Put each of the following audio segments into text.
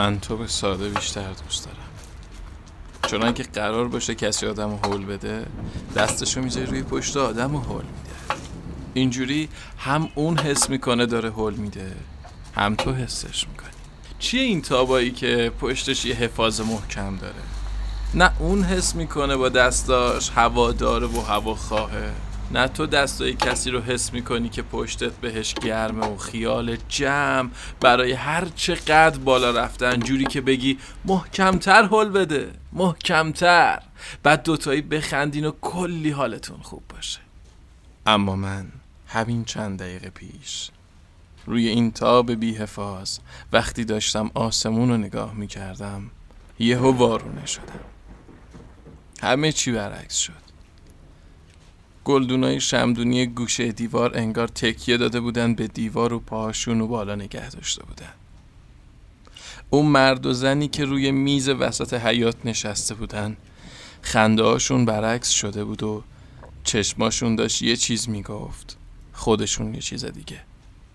من تو به ساده بیشتر دوست دارم. چون اگه قرار باشه کسی آدم حول بده دستشو می‌ذاره روی پشت آدم و حول میده. اینجوری هم اون حس می‌کنه داره حول میده هم تو حسش می‌کنی. چیه این تابایی که پشتش یه حفاظ محکم داره؟ نه اون حس می‌کنه با دستاش هوا داره و هوا خواهه. نه تو دستای کسی رو حس می‌کنی که پشتت بهش گرمه و خیال جمع؟ برای هر چقدر بالا رفتن جوری که بگی محکمتر حل بده محکمتر. بعد دوتایی بخندین و کلی حالتون خوب باشه. اما من همین چند دقیقه پیش روی این تاب بی حفاظ وقتی داشتم آسمون رو نگاه می‌کردم یهو وارونه شدم. همه چی برعکس شد. گلدونای شمدونی گوشه دیوار انگار تکیه داده بودن به دیوار و پاهاشون و بالا نگه داشته بودن. اون مرد و زنی که روی میز وسط حیات نشسته بودن. خنده هاشون برعکس شده بود و چشماشون داشت یه چیز می‌گفت. خودشون یه چیز دیگه.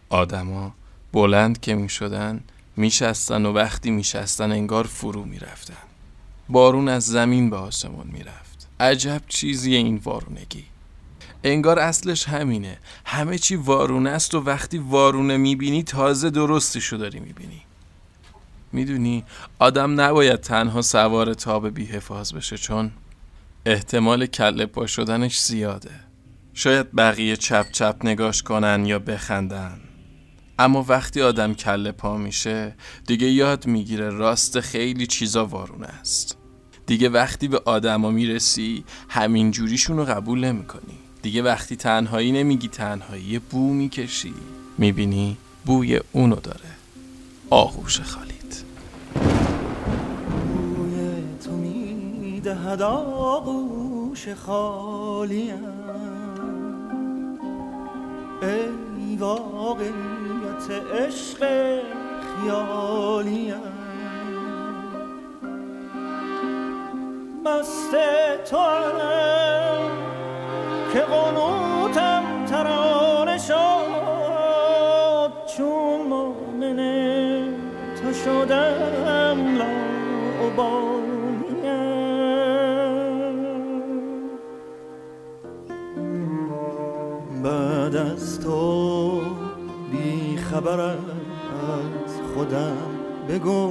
آدما بلند که می شدن میشستن و وقتی میشستن انگار فرو می‌رفتن. بارون از زمین به آسمون می‌رفت. عجب چیزیه این وارونگی. انگار اصلش همینه. همه چی وارونه است و وقتی وارونه می‌بینی تازه درستشو داری می‌بینی. می‌دونی؟ آدم نباید تنها سوار تاب بی حفاظ بشه چون احتمال کله پا شدنش زیاده. شاید بقیه چپ چپ نگاش کنن یا بخندن. اما وقتی آدم کله پا میشه دیگه یاد می‌گیره راست خیلی چیزا وارونه است. دیگه وقتی به آدما می‌رسی همین جوریشون رو قبول نمی‌کنی. دیگه وقتی تنهایی نمیگی تنهایی بو می‌کشی. می‌بینی بوی اونو داره. آغوش خالید بوی تو می‌دهد آغوش خالیم. ای واقعیت عشق خیالیم. مست تو که قنوتم ترانه شد چون مؤمن تو شدم لاعبالیم بعد از تو بی خبر از خودم بگو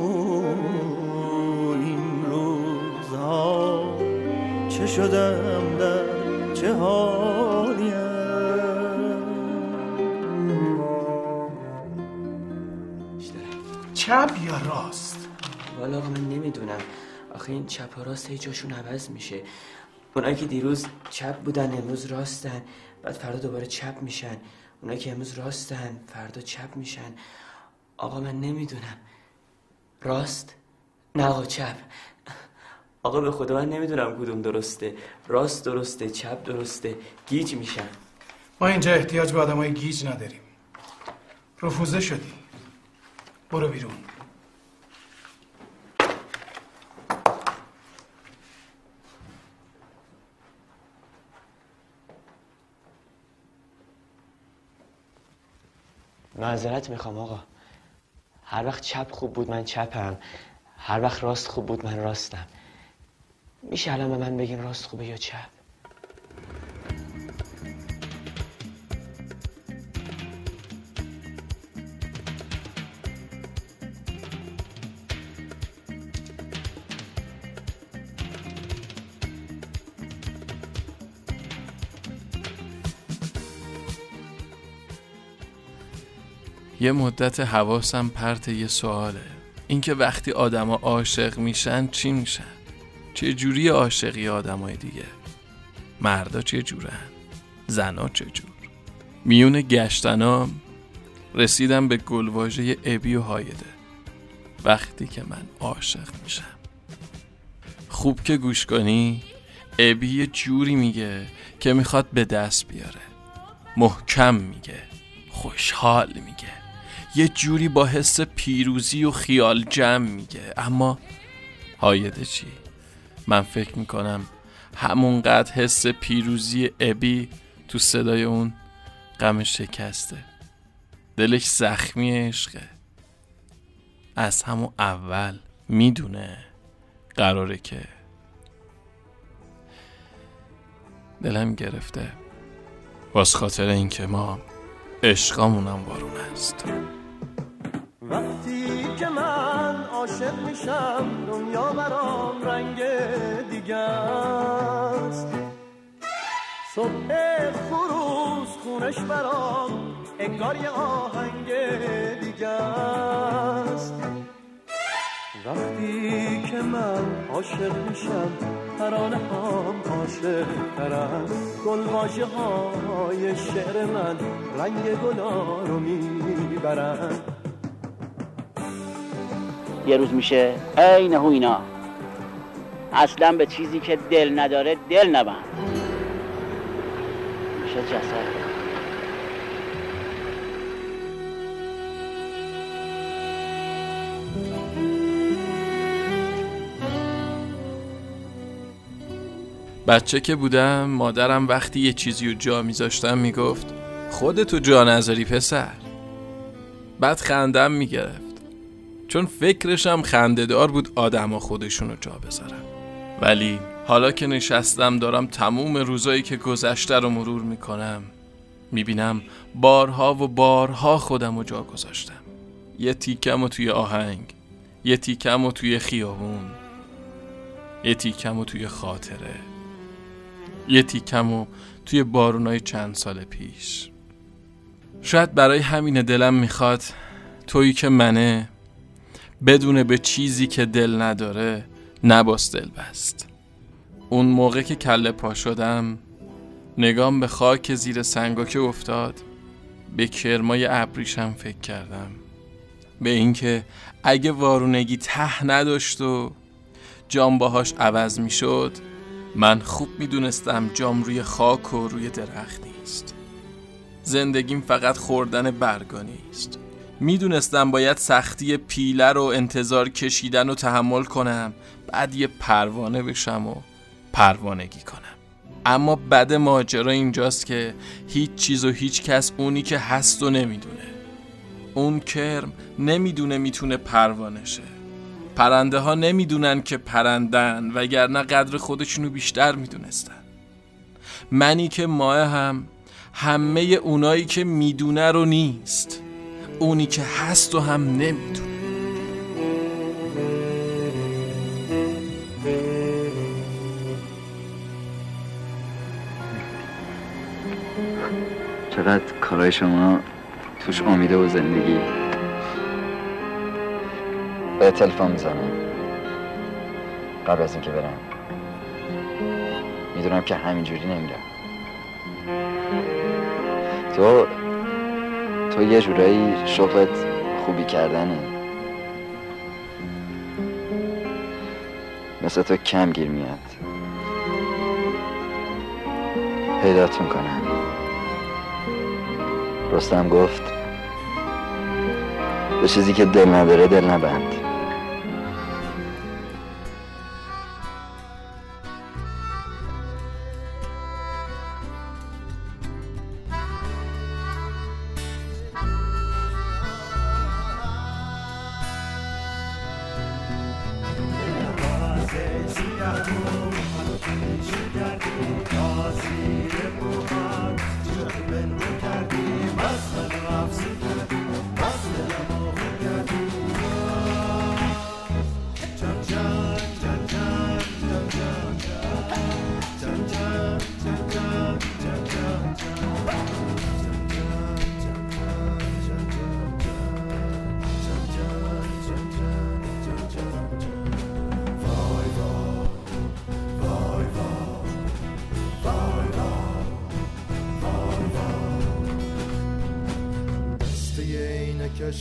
این روزها چه شدم در چپ یا راست؟ والا آقا من نمی‌دونم. آخه این چپ و راست هی جاشون عوض میشه. اونایی که دیروز چپ بودن امروز راستن. بعد فردا دوباره چپ میشن. اونایی که امروز راستن فردا چپ میشن. آقا من نمی‌دونم. راست؟ نه آقا چپ. آقا به خدا من نمی‌دونم کدوم درسته. راست درسته چپ درسته. گیج میشن ما اینجا احتیاج به آدمای گیج نداریم. رفوزه شدی. برو بیرون. معذرت می‌خوام آقا. هر وقت چپ خوب بود من چپم. هر وقت راست خوب بود من راستم. میشه الان به من بگین راست خوبه یا چپ؟ یه مدت حواسم پرت یه سواله. اینکه وقتی آدما عاشق میشن چی میشن؟ چه جوری عاشقی آدمای دیگه؟ مردا چه جورن؟ زنا چه جور؟ میون گشتنام رسیدم به گلواژه ابی و هایده. وقتی که من عاشق میشم. خوب که گوش کنی ابی یه جوری میگه که می‌خواد به دست بیاره. محکم میگه. خوشحال میگه. یه جوری با حس پیروزی و خیال جمع میگه. اما هایده چی؟ من فکر می‌کنم همونقدر حس پیروزی ابی تو صدای اون غم شکسته. دلش زخمی عشقه. از همون اول می‌دونه قراره که دلم گرفته. باز خاطر اینکه ما عشقامونم بارون است وقتی که من عاشق میشم دنیا برام رنگ دیگه است صبح خروز خونش برام انگار یه آهنگ دیگه است وقتی که من عاشق میشم ترانه هم عاشق ترم. گل های شعر من رنگ گلا رو می‌برن. یه روز میشه. عین اینا. اصلا به چیزی که دل نداره دل نبند. میشه جسد. بچه که بودم مادرم وقتی یه چیزی رو جا میذاشتم می‌گفت خودتو جا نذاری پسر. بعد خندم می‌گرفت. چون فکرشم خندهدار بود آدما خودشون رو جا بذارن. ولی حالا که نشستم دارم تموم روزایی که گذشته رو مرور می‌کنم می‌بینم بارها و بارها خودم رو جا گذاشتم. یه تیکم و توی آهنگ یه تیکم و توی خیابون یه تیکم و توی خاطره یه تیکم و توی بارونای چند سال پیش. شاید برای همین دلم می‌خواد تویی که منه بدونه به چیزی که دل نداره نباس دل بست. اون موقع که کله پا شدم نگام به خاک زیر که افتاد. به کرمای ابریشم فکر کردم. به اینکه اگه وارونگی ته نداشت و جام باهاش عوض می‌شد من خوب می‌دونستم جام روی خاک و روی درخت نیست. زندگیم فقط خوردن برگانی است می‌دونستم باید سختی پیله رو انتظار کشیدن و تحمل کنم. بعد یه پروانه بشم و پروانگی کنم. اما بد ماجرا اینجاست که هیچ چیز و هیچ کس اونی که هست و نمی‌دونه. اون کرم نمی‌دونه می‌تونه پروانه شه. پرنده ها نمی‌دونن که پرندن وگرنه قدر خودشونو بیشتر می‌دونستن. منی که ماه هم همه اونایی که می‌دونه رو نیست. اونی که هست و هم نمی‌دونه. چقدر کارای شما توش امیده و زندگی؟ به تلفن می‌زنم. قبل از اینکه برم. می‌دونم که همینجوری نمیرم تو تو یه جورایی شغلت خوبی کردنه. مثل تو کم گیر میاد. پیدات می‌کنم رستم گفت به چیزی که دل نداره دل نبند.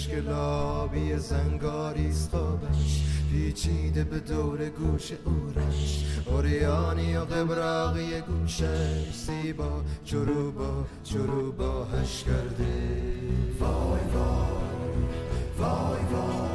کشک لابی زنگاریست خوابش پیچیده به دور گوش اورش. اوریانی و قبراقی گوشش. سیبا چروبا چروبا هش کرده. وای وای وای وای.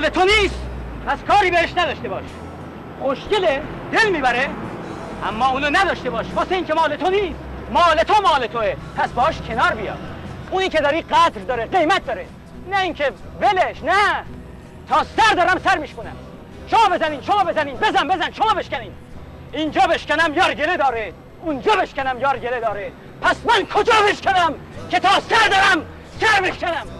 مال تو نیست. پس کاری بهش نداشته باش. خوشگله دل می‌بره اما اونو نداشته باش. واسه اینکه مال تو نیست. مال تو مال توه. پس باش کنار بیا. اونی که داری قدر داره قیمت داره. نه اینکه ولش نه. تا سر دارم سر میشکنم شما بزنین شما بزنین. بزن بزن. شما بشکنین. اینجا بشکنم یار گله داره. اونجا بشکنم یار گله داره. پس من کجا بشکنم که تا سر دارم سر بشکنم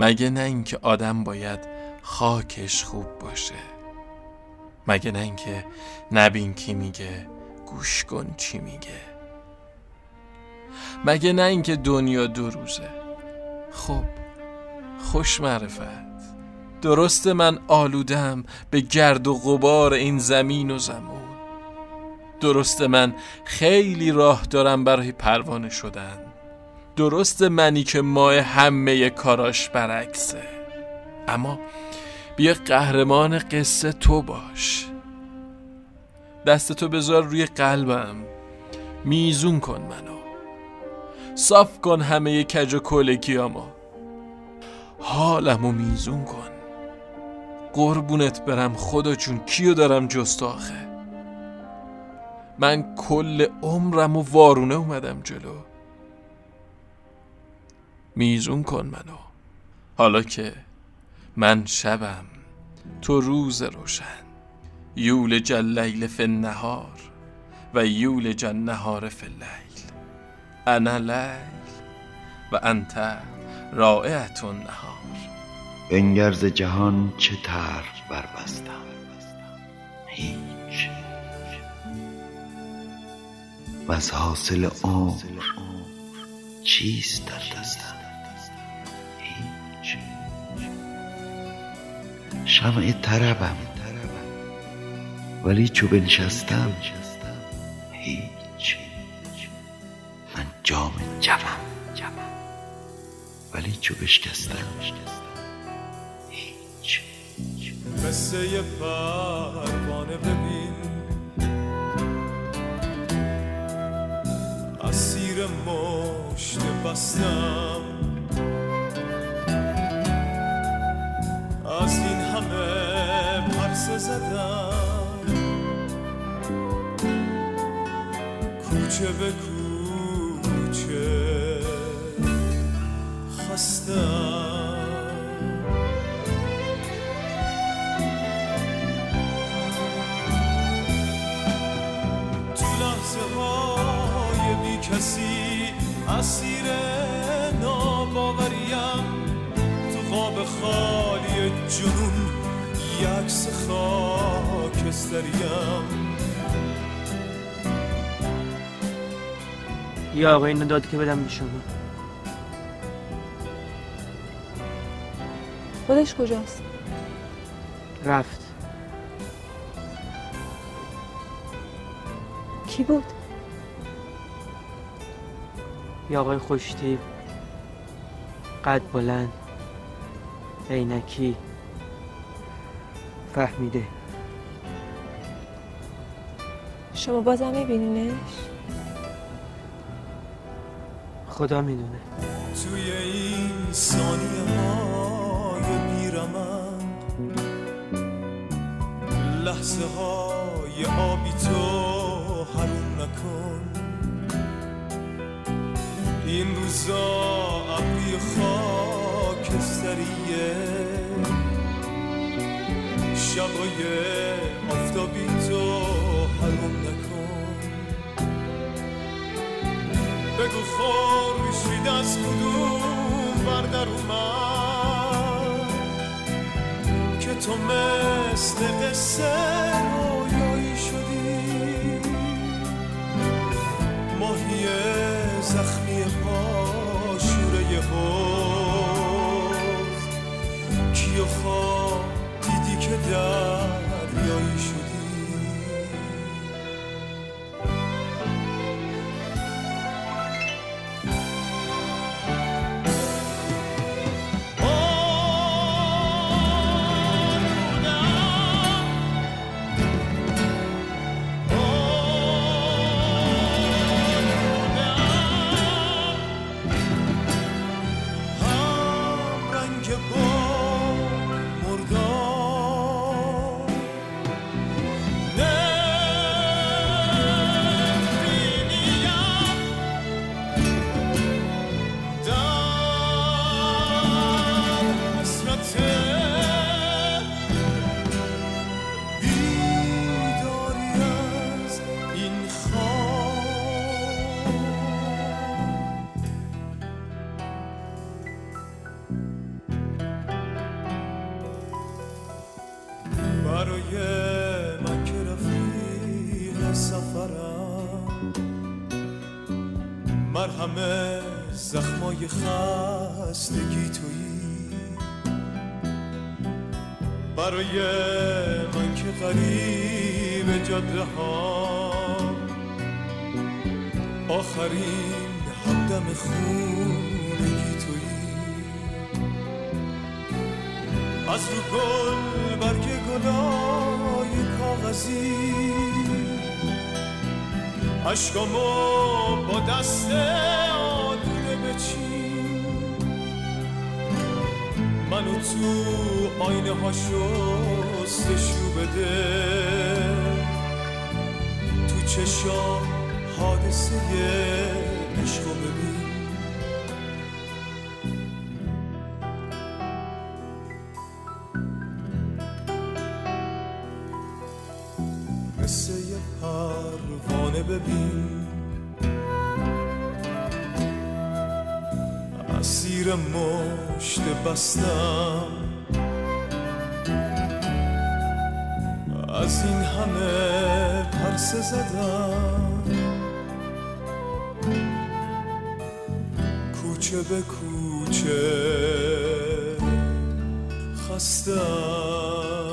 مگه نه اینکه آدم باید خاکش خوب باشه. مگه نه اینکه نبین کی میگه گوش کن چی میگه. مگه نه اینکه دنیا دو روزه. خب خوش معرفت. درست من آلودم به گرد و غبار این زمین و زمان درست من خیلی راه دارم برای پروانه شدن. درست منی که ماه همه کاراش برعکسه. اما بیا قهرمان قصه تو باش. دست تو بذار روی قلبم. میزون کن منو. صاف کن همه کج و کلگیامو. حالمو میزون کن. قربونت برم خدا جون کیو دارم جست آخه؟ من کل عمرم و وارونه اومدم جلو. میزون کن منو. حالا که من شبم تو روز روشن یول جلیل فی النهار و یول جن نهار فی اللیل. انا لیل و انت رائعت نهار بنگرز جهان چه طرف بربستم؟ هیچ. و از حاصل عمر چیست در دستم؟ شمع طربم. ولی چو بنشستم هیچ. من جام جمم. ولی چو بشکستم هیچ. قصه پروانه ببین. اسیر مشت بستم. زدم. کوچه به کوچه خستم. تو لحظه های بی کسی اسیر ناباوریم. تو قاب خالی جنون یکس خاکستریم. یا آقا اینو داد که بدم به شما. خودش کجاست؟ رفت. کی بود؟ یا آقای خوشتیب قد بلند عینکی. فهمیده. شما بازم میبینینش؟ خدا می‌دونه. توی این ثانیه های بیرمن لحظه های آبی تو حروم نکن. این روزا ابری خاکستریه شبای آفتابی تو حروم نکن. بگو خورشید از کدوم بردر اومد که تو مثل قصه رویایی شدی. ماهی دیدی که برای من که رفیق سفرم مرهم زخمای خستگی تویی. برای من که غریب جاده ها آخرین همدم خونگی تویی. از رو گل برگ گلای کاغذی. عشقامو با دست آلوده بچین. منو تو آینه ها شستشو بده. تو چشام حادثه عشقو ببین. اسیر مشت بستم. از این همه پرس زدم. کوچه به کوچه خستم.